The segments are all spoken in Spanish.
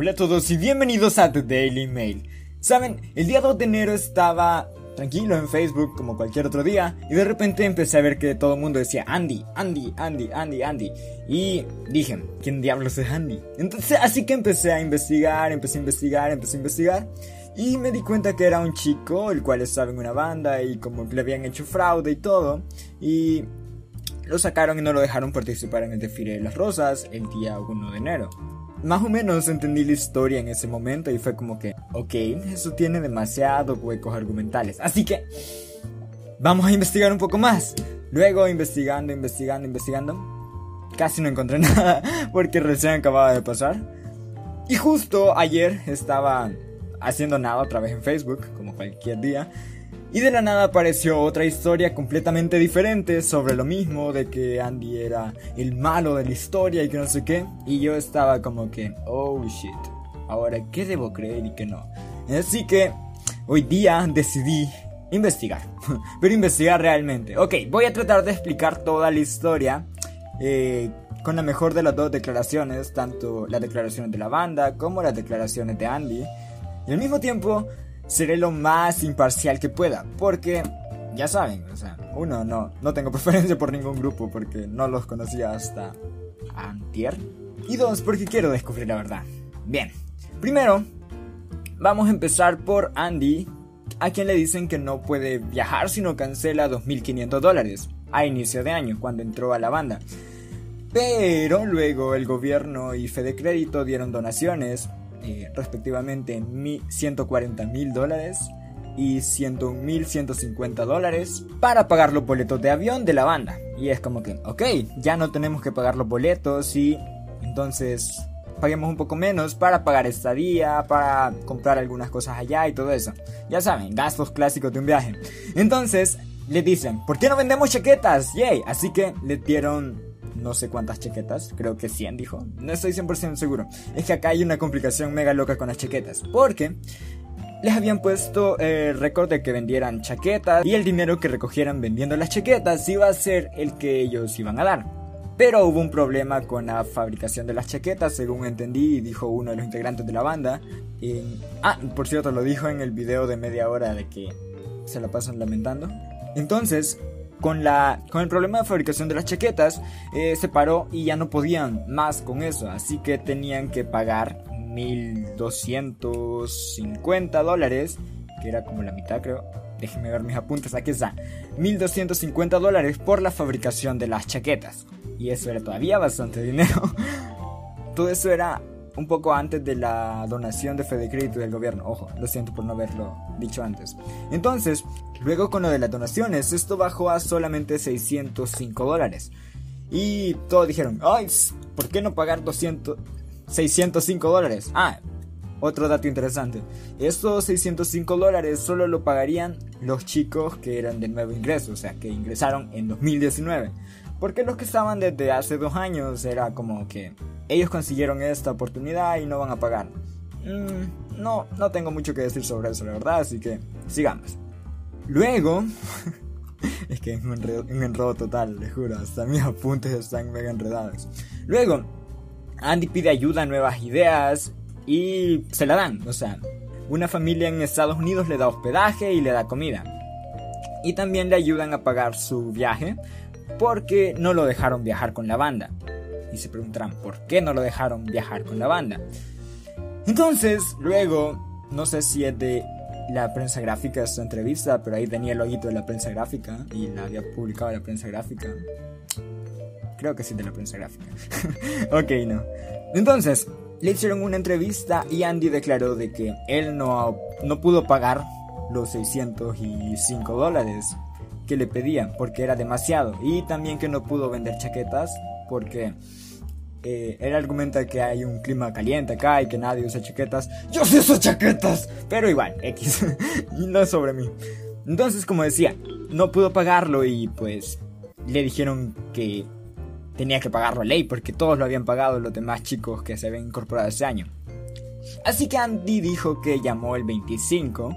Hola a todos y bienvenidos a The Daily Mail. Saben, el día 2 de enero estaba tranquilo en Facebook como cualquier otro día y de repente empecé a ver que todo el mundo decía Andy, Andy, Andy, Andy, Andy. Y dije, ¿quién diablos es Andy? Entonces así que empecé a investigar, empecé a investigar, empecé a investigar. Y me di cuenta que era un chico el cual estaba en una banda y como que le habían hecho fraude y todo. Y lo sacaron y no lo dejaron participar en el desfile de las rosas el día 1 de enero. Más o menos entendí la historia en ese momento y fue como que, ok, eso tiene demasiados huecos argumentales. Así que, vamos a investigar un poco más. Luego, investigando, investigando, investigando, casi no encontré nada porque recién acababa de pasar. Y justo ayer estaba haciendo nada otra vez en Facebook, como cualquier día, y de la nada apareció otra historia completamente diferente sobre lo mismo, de que Andy era el malo de la historia y que no sé qué. Y yo estaba como que, oh shit, ahora qué debo creer y qué no. Así que hoy día decidí investigar, pero investigar realmente. Ok, voy a tratar de explicar toda la historia. Eh, con la mejor de las dos declaraciones, tanto las declaraciones de la banda como las declaraciones de Andy. Y al mismo tiempo seré lo más imparcial que pueda, porque ya saben, o sea, uno, no, no tengo preferencia por ningún grupo porque no los conocía hasta antier. Y dos, porque quiero descubrir la verdad. Bien, primero, vamos a empezar por Andy, a quien le dicen que no puede viajar si no cancela 2.500 dólares a inicio de año, cuando entró a la banda. Pero luego el gobierno y Fede Crédito dieron donaciones eh, respectivamente 140 mil dólares y 101.150 dólares para pagar los boletos de avión de la banda. Y es como que, ok, ya no tenemos que pagar los boletos y entonces paguemos un poco menos para pagar estadía, para comprar algunas cosas allá y todo eso. Ya saben, gastos clásicos de un viaje. Entonces le dicen, ¿por qué no vendemos chaquetas? Yay. Así que le dieron no sé cuántas chaquetas, creo que 100 dijo, no estoy 100% seguro. Es que acá hay una complicación mega loca con las chaquetas, porque les habían puesto el récord de que vendieran chaquetas y el dinero que recogieran vendiendo las chaquetas iba a ser el que ellos iban a dar. Pero hubo un problema con la fabricación de las chaquetas, según entendí, dijo uno de los integrantes de la banda. Ah, por cierto, lo dijo en el video de media hora de que se la pasan lamentando. Entonces, con, la, con el problema de fabricación de las chaquetas, eh, se paró y ya no podían más con eso. Así que tenían que pagar 1250 dólares, que era como la mitad, creo. Déjenme ver mis apuntes, aquí está. 1250 dólares por la fabricación de las chaquetas. Y eso era todavía bastante dinero. Todo eso era un poco antes de la donación de Fede Crédito del gobierno. Ojo, lo siento por no haberlo dicho antes. Entonces, luego con lo de las donaciones, esto bajó a solamente 605 dólares. Y todos dijeron, ay, ¿por qué no pagar 200, 605 dólares? Ah, otro dato interesante. Estos 605 dólares solo lo pagarían los chicos que eran de nuevo ingreso, o sea, que ingresaron en 2019. Porque los que estaban desde hace dos años era como que ellos consiguieron esta oportunidad y no van a pagar. Mm, no, no tengo mucho que decir sobre eso, la verdad, así que sigamos. Luego, es que es un enredo, total, les juro, hasta mis apuntes están mega enredados. Luego, Andy pide ayuda, nuevas ideas y se la dan, o sea, una familia en Estados Unidos le da hospedaje y le da comida. Y también le ayudan a pagar su viaje porque no lo dejaron viajar con la banda. Y se preguntarán, ¿por qué no lo dejaron viajar con la banda? Entonces, luego, no sé si es de la prensa gráfica esta entrevista, pero ahí tenía el loguito de la prensa gráfica y la había publicado la prensa gráfica. Creo que sí de la prensa gráfica. ok, no. Entonces, le hicieron una entrevista y Andy declaró de que él no, no pudo pagar los 605 dólares que le pedían porque era demasiado y también que no pudo vender chaquetas porque eh, él argumenta que hay un clima caliente acá y que nadie usa chaquetas. Yo sí uso chaquetas, pero igual, X, no sobre mí. Entonces, como decía, no pudo pagarlo y pues le dijeron que tenía que pagarlo a ley porque todos lo habían pagado los demás chicos que se habían incorporado ese año. Así que Andy dijo que llamó el 25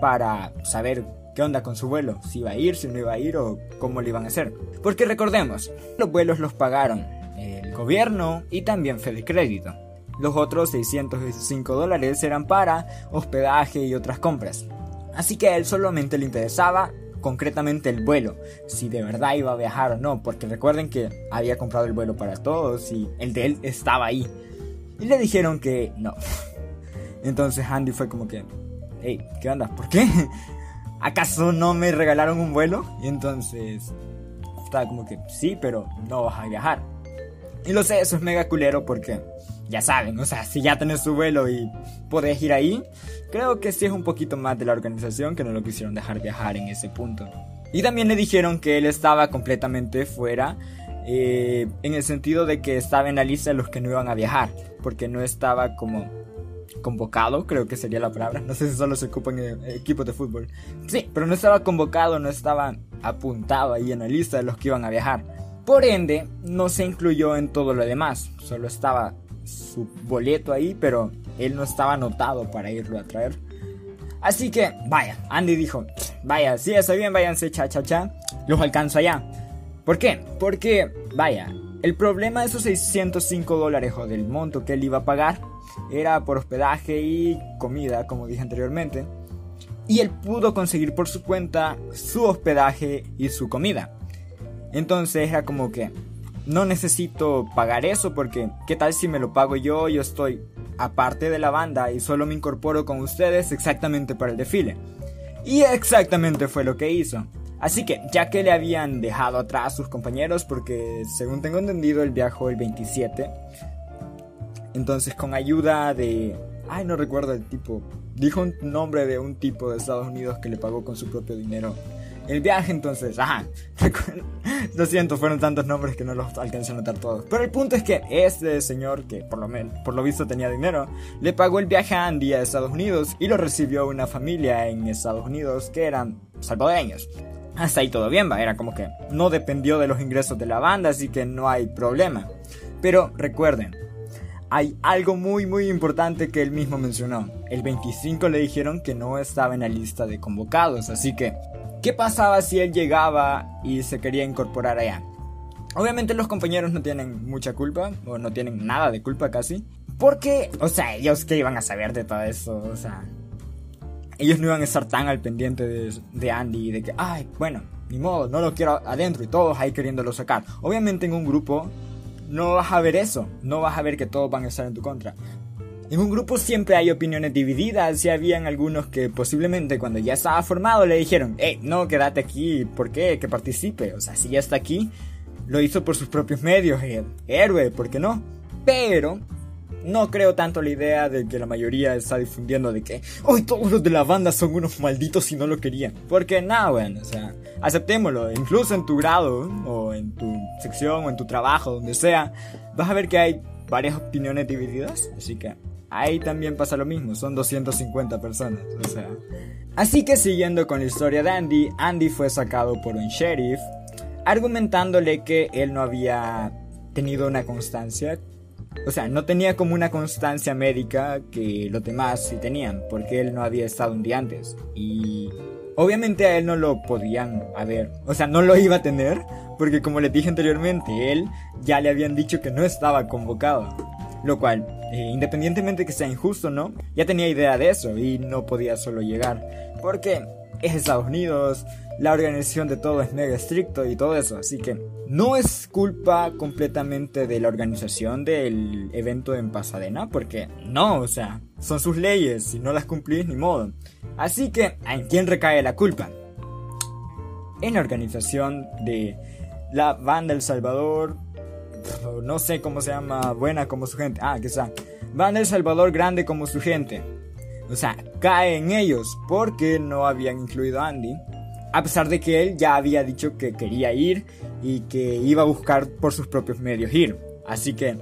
para saber qué onda con su vuelo, si iba a ir, si no iba a ir o cómo le iban a hacer. Porque recordemos, los vuelos los pagaron el gobierno y también Fede Crédito. Los otros 605 dólares eran para hospedaje y otras compras. Así que a él solamente le interesaba concretamente el vuelo, si de verdad iba a viajar o no, porque recuerden que había comprado el vuelo para todos y el de él estaba ahí. Y le dijeron que no. Entonces Andy fue como que, hey, ¿qué onda? ¿Por qué? ¿Acaso no me regalaron un vuelo? Y entonces estaba como que, sí, pero no vas a viajar. Y lo sé, eso es mega culero porque, ya saben, o sea, si ya tenés tu vuelo y podés ir ahí, creo que sí es un poquito más de la organización que no lo quisieron dejar viajar en ese punto. Y también le dijeron que él estaba completamente fuera, eh, en el sentido de que estaba en la lista de los que no iban a viajar, porque no estaba como convocado, creo que sería la palabra. No sé si solo se ocupa en equipos de fútbol. Sí, pero no estaba convocado, no estaba apuntado ahí en la lista de los que iban a viajar. Por ende, no se incluyó en todo lo demás. Solo estaba su boleto ahí, pero él no estaba anotado para irlo a traer. Así que, vaya, Andy dijo, vaya, si está bien, váyanse, cha, cha, cha, los alcanzo allá. ¿Por qué? Porque, vaya, el problema de esos 605 dólares o del monto que él iba a pagar era por hospedaje y comida, como dije anteriormente. Y él pudo conseguir por su cuenta su hospedaje y su comida. Entonces era como que no necesito pagar eso porque ¿qué tal si me lo pago yo? Yo estoy aparte de la banda y solo me incorporo con ustedes exactamente para el desfile. Y exactamente fue lo que hizo. Así que, ya que le habían dejado atrás sus compañeros, porque según tengo entendido, él viajó el 27, entonces con ayuda de... Ay, no recuerdo el tipo. Dijo un nombre de un tipo de Estados Unidos que le pagó con su propio dinero el viaje, entonces, ajá. Lo siento, fueron tantos nombres que no los alcancé a notar todos. Pero el punto es que este señor, que por lo, por lo visto tenía dinero, le pagó el viaje a Andy a Estados Unidos y lo recibió una familia en Estados Unidos que eran salvadoreños. Hasta ahí todo bien, va, era como que no dependió de los ingresos de la banda, así que no hay problema. Pero recuerden, hay algo muy muy importante que él mismo mencionó. El 25 le dijeron que no estaba en la lista de convocados, así que, ¿qué pasaba si él llegaba y se quería incorporar allá? Obviamente los compañeros no tienen mucha culpa, o no tienen nada de culpa casi, porque, o sea, ellos que iban a saber de todo eso, o sea, ellos no iban a estar tan al pendiente de, de Andy y de que, ay, bueno, ni modo, no lo quiero adentro y todos ahí queriéndolo sacar. Obviamente en un grupo no vas a ver eso, no vas a ver que todos van a estar en tu contra. En un grupo siempre hay opiniones divididas y habían algunos que posiblemente cuando ya estaba formado le dijeron, hey, no, quédate aquí, ¿por qué? Que participe. O sea, si ya está aquí, lo hizo por sus propios medios, eh, héroe, ¿por qué no? Pero no creo tanto la idea de que la mayoría está difundiendo de que hoy todos los de la banda son unos malditos y no lo querían. Porque nada, bueno, o sea, aceptémoslo, incluso en tu grado o en tu sección o en tu trabajo, donde sea, vas a ver que hay varias opiniones divididas, así que ahí también pasa lo mismo, son 250 personas, o sea. Así que siguiendo con la historia de Andy, Andy fue sacado por un sheriff argumentándole que él no había tenido una constancia o sea, no tenía como una constancia médica que los demás sí tenían, porque él no había estado un día antes. Y obviamente a él no lo podían haber, o sea, no lo iba a tener, porque como les dije anteriormente, él ya le habían dicho que no estaba convocado. Lo cual, eh, independientemente que sea injusto, ¿no? Ya tenía idea de eso y no podía solo llegar. Porque es Estados Unidos, la organización de todo es mega estricto y todo eso. Así que no es culpa completamente de la organización del evento en Pasadena, porque no, o sea, son sus leyes, si no las cumplís ni modo. Así que, ¿en quién recae la culpa? En la organización de la banda El Salvador, no sé cómo se llama, buena como su gente. Ah, que está. Banda El Salvador grande como su gente. O sea, cae en ellos porque no habían incluido a Andy a pesar de que él ya había dicho que quería ir y que iba a buscar por sus propios medios ir. Así que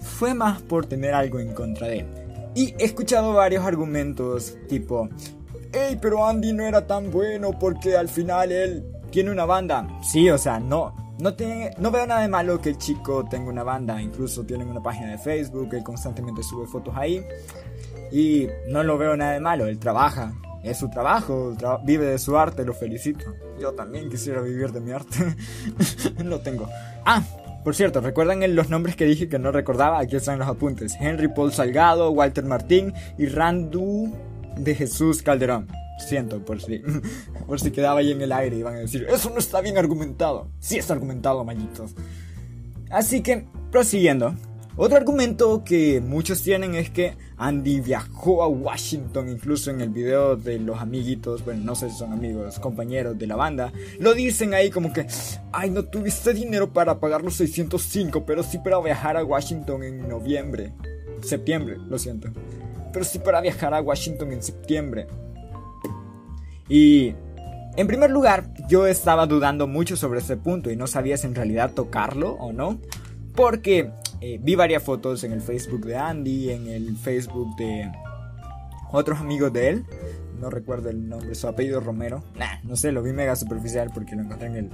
fue más por tener algo en contra de él. Y he escuchado varios argumentos tipo, hey, pero Andy no era tan bueno porque al final él tiene una banda. Sí, o sea, no, no, tiene, no veo nada de malo que el chico tenga una banda, incluso tiene una página de Facebook, él constantemente sube fotos ahí. Y no lo veo nada de malo, él trabaja, es su trabajo, vive de su arte, lo felicito. Yo también quisiera vivir de mi arte. no tengo. Ah, Por cierto, ¿recuerdan los nombres que dije que no recordaba? Aquí están los apuntes. Henry Paul Salgado, Walter Martín y Randu de Jesús Calderón. Siento por si, por si quedaba ahí en el aire y iban a decir, eso no está bien argumentado. Sí está argumentado, mallitos. Así que, prosiguiendo. Otro argumento que muchos tienen es que Andy viajó a Washington, incluso en el video de los amiguitos, bueno, no sé si son amigos, compañeros de la banda, lo dicen ahí como que, ay, no tuviste dinero para pagar los 605, pero sí para viajar a Washington en noviembre, septiembre, lo siento, pero sí para viajar a Washington en septiembre. Y en primer lugar, yo estaba dudando mucho sobre ese punto y no sabía si en realidad tocarlo o no. Porque eh, vi varias fotos en el Facebook de Andy, en el Facebook de otros amigos de él. No recuerdo el nombre, su apellido Romero. Nah, no sé, lo vi mega superficial porque lo encontré en el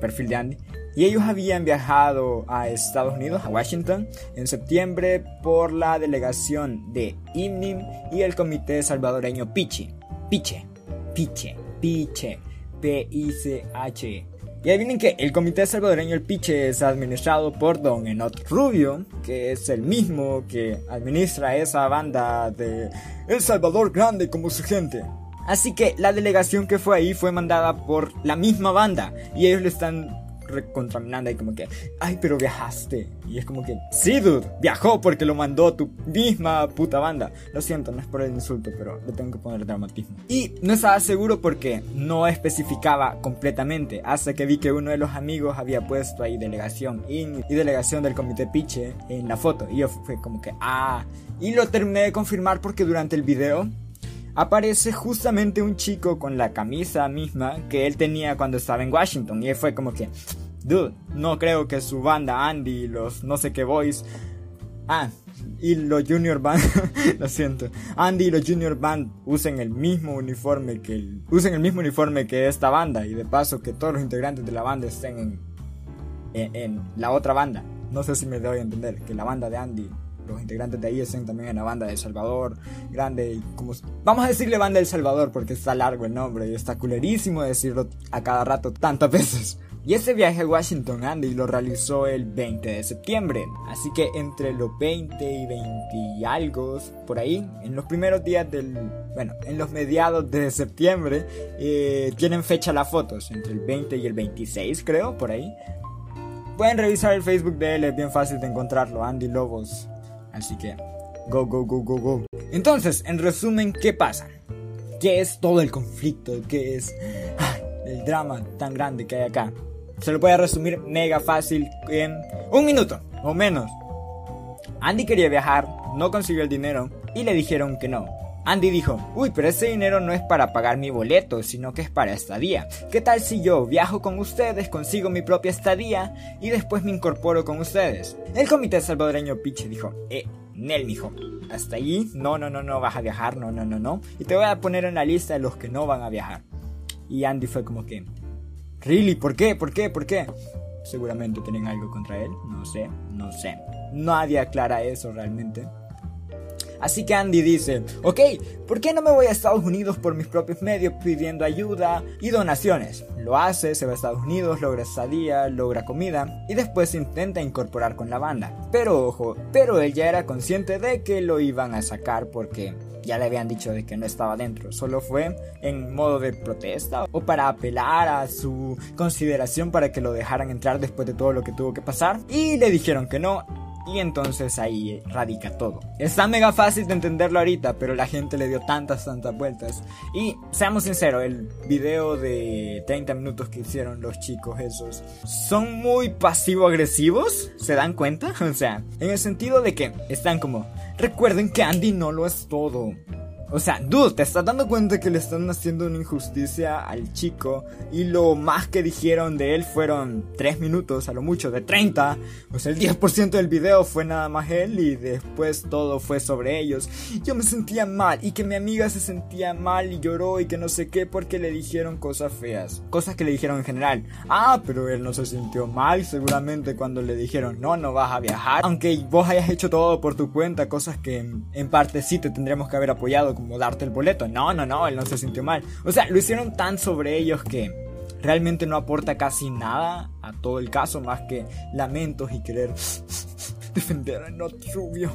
perfil de Andy. Y ellos habían viajado a Estados Unidos, a Washington, en septiembre por la delegación de IMNIM y el comité salvadoreño Piche. Piche, Piche, Piche, P-I-C-H. Y adivinen que el Comité Salvadoreño El Piche es administrado por Don Enot Rubio, que es el mismo que administra esa banda de El Salvador Grande como su gente. Así que la delegación que fue ahí fue mandada por la misma banda y ellos le están recontraminando y como que, ay, pero viajaste. Y es como que, sí, dude, viajó porque lo mandó tu misma puta banda. Lo siento, no es por el insulto, pero le tengo que poner dramatismo. Y no estaba seguro porque no especificaba completamente, hasta que vi que uno de los amigos había puesto ahí delegación y delegación del comité Piche en la foto. Y yo fue como que, ah, y lo terminé de confirmar porque durante el video aparece justamente un chico con la camisa misma que él tenía cuando estaba en Washington. Y fue como que, dude, no creo que su banda Andy y los no sé qué boys. Ah, y los Junior Band, lo siento. Andy y los Junior Band usen el mismo uniforme que usen el mismo uniforme que esta banda y de paso que todos los integrantes de la banda estén en, en la otra banda. No sé si me doy a entender que la banda de Andy los integrantes de ahí estén también en la banda de Salvador, grande, y como... Vamos a decirle banda del Salvador porque está largo el nombre y está culerísimo decirlo a cada rato tantas veces. Y ese viaje a Washington Andy lo realizó el 20 de septiembre. Así que entre los 20 y 20 y algo, por ahí, en los primeros días del... Bueno, en los mediados de septiembre, eh, tienen fecha las fotos, entre el 20 y el 26 creo, por ahí. Pueden revisar el Facebook de él, es bien fácil de encontrarlo, Andy Lobos. Así que, go, go, go, go, go. Entonces, en resumen, ¿qué pasa? ¿Qué es todo el conflicto? ¿Qué es el drama tan grande que hay acá? Se lo voy a resumir mega fácil en un minuto o menos. Andy quería viajar, no consiguió el dinero y le dijeron que no. Andy dijo, uy, pero ese dinero no es para pagar mi boleto, sino que es para estadía. ¿Qué tal si yo viajo con ustedes, consigo mi propia estadía y después me incorporo con ustedes? El comité salvadoreño Piche dijo, eh, Nel, mijo, hasta allí, no, no, no, no vas a viajar, no, no, no, no. Y te voy a poner en la lista de los que no van a viajar. Y Andy fue como que, ¿really? ¿Por qué? ¿Por qué? ¿Por qué? Seguramente tienen algo contra él, no sé, no sé. Nadie aclara eso realmente. Así que Andy dice, ok, ¿por qué no me voy a Estados Unidos por mis propios medios pidiendo ayuda y donaciones? Lo hace, se va a Estados Unidos, logra estadía, logra comida y después intenta incorporar con la banda. Pero ojo, pero él ya era consciente de que lo iban a sacar porque ya le habían dicho de que no estaba dentro, solo fue en modo de protesta o para apelar a su consideración para que lo dejaran entrar después de todo lo que tuvo que pasar y le dijeron que no y entonces ahí radica todo. Está mega fácil de entenderlo ahorita, pero la gente le dio tantas, tantas vueltas. Y seamos sinceros, el video de 30 minutos que hicieron los chicos esos son muy pasivo-agresivos, ¿se dan cuenta? O sea, en el sentido de que están como, recuerden que Andy no lo es todo. O sea, dude, te estás dando cuenta que le están haciendo una injusticia al chico y lo más que dijeron de él fueron 3 minutos, a lo mucho, de 30. O sea, el 10% del video fue nada más él y después todo fue sobre ellos. Yo me sentía mal y que mi amiga se sentía mal y lloró y que no sé qué porque le dijeron cosas feas. Cosas que le dijeron en general. Ah, pero él no se sintió mal seguramente cuando le dijeron no, no vas a viajar. Aunque vos hayas hecho todo por tu cuenta, cosas que en parte sí te tendríamos que haber apoyado como darte el boleto. No, no, no, él no se sintió mal. O sea, lo hicieron tan sobre ellos que realmente no aporta casi nada a todo el caso más que lamentos y querer defender a Not Rubio.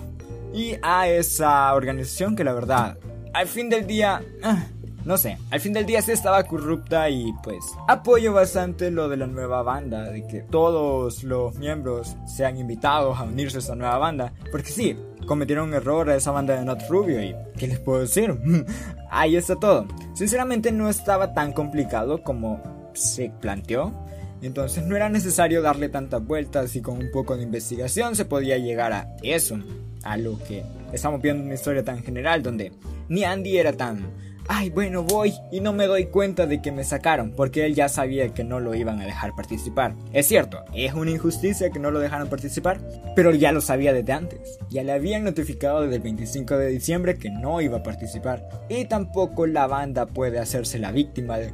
Y a esa organización que la verdad, al fin del día... Ah, no sé, al fin del día sí estaba corrupta y pues apoyo bastante lo de la nueva banda, de que todos los miembros sean invitados a unirse a esta nueva banda, porque sí, cometieron un error a esa banda de Not Rubio y ¿qué les puedo decir? Ahí está todo. Sinceramente no estaba tan complicado como se planteó. Entonces no era necesario darle tantas vueltas y con un poco de investigación se podía llegar a eso, a lo que estamos viendo una historia tan general donde ni Andy era tan ay, bueno, voy y no me doy cuenta de que me sacaron, porque él ya sabía que no lo iban a dejar participar. Es cierto, es una injusticia que no lo dejaran participar, pero ya lo sabía desde antes. Ya le habían notificado desde el 25 de diciembre que no iba a participar. Y tampoco la banda puede hacerse la víctima de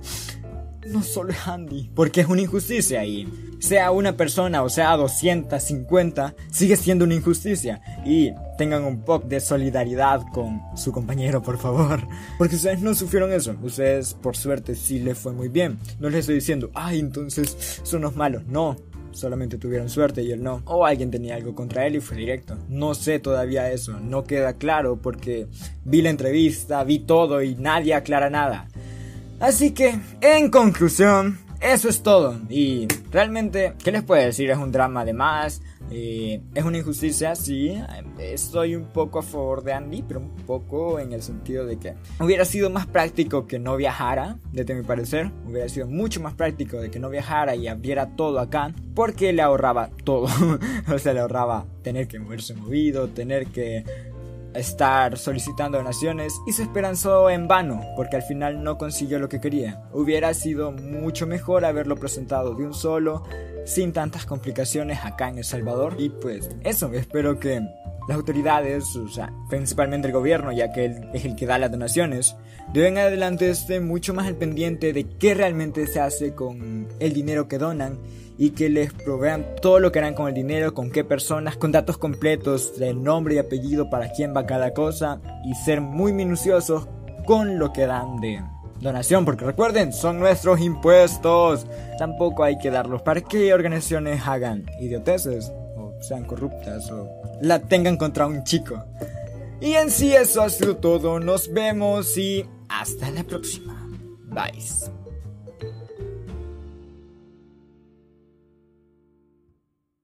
no solo es Andy, porque es una injusticia y sea una persona o sea 250, sigue siendo una injusticia y tengan un poco de solidaridad con su compañero, por favor, porque ustedes no sufrieron eso, ustedes por suerte sí les fue muy bien. No les estoy diciendo, "Ay, entonces son los malos." No, solamente tuvieron suerte y él no. O alguien tenía algo contra él y fue directo. No sé todavía eso, no queda claro porque vi la entrevista, vi todo y nadie aclara nada. Así que, en conclusión, eso es todo. Y realmente, ¿qué les puedo decir? Es un drama de más. Eh, es una injusticia, sí. Estoy un poco a favor de Andy, pero un poco en el sentido de que hubiera sido más práctico que no viajara, desde mi parecer. Hubiera sido mucho más práctico de que no viajara y abriera todo acá, porque le ahorraba todo. o sea, le ahorraba tener que moverse movido, tener que estar solicitando donaciones y se esperanzó en vano porque al final no consiguió lo que quería. Hubiera sido mucho mejor haberlo presentado de un solo, sin tantas complicaciones acá en El Salvador. Y pues eso, espero que las autoridades, o sea, principalmente el gobierno, ya que él es el que da las donaciones, de en adelante esté mucho más al pendiente de qué realmente se hace con el dinero que donan y que les provean todo lo que harán con el dinero, con qué personas, con datos completos de nombre y apellido para quién va cada cosa y ser muy minuciosos con lo que dan de donación, porque recuerden, son nuestros impuestos. Tampoco hay que darlos para que organizaciones hagan idioteces sean corruptas o la tengan contra un chico. Y en sí eso ha sido todo. Nos vemos y hasta la próxima. Bye.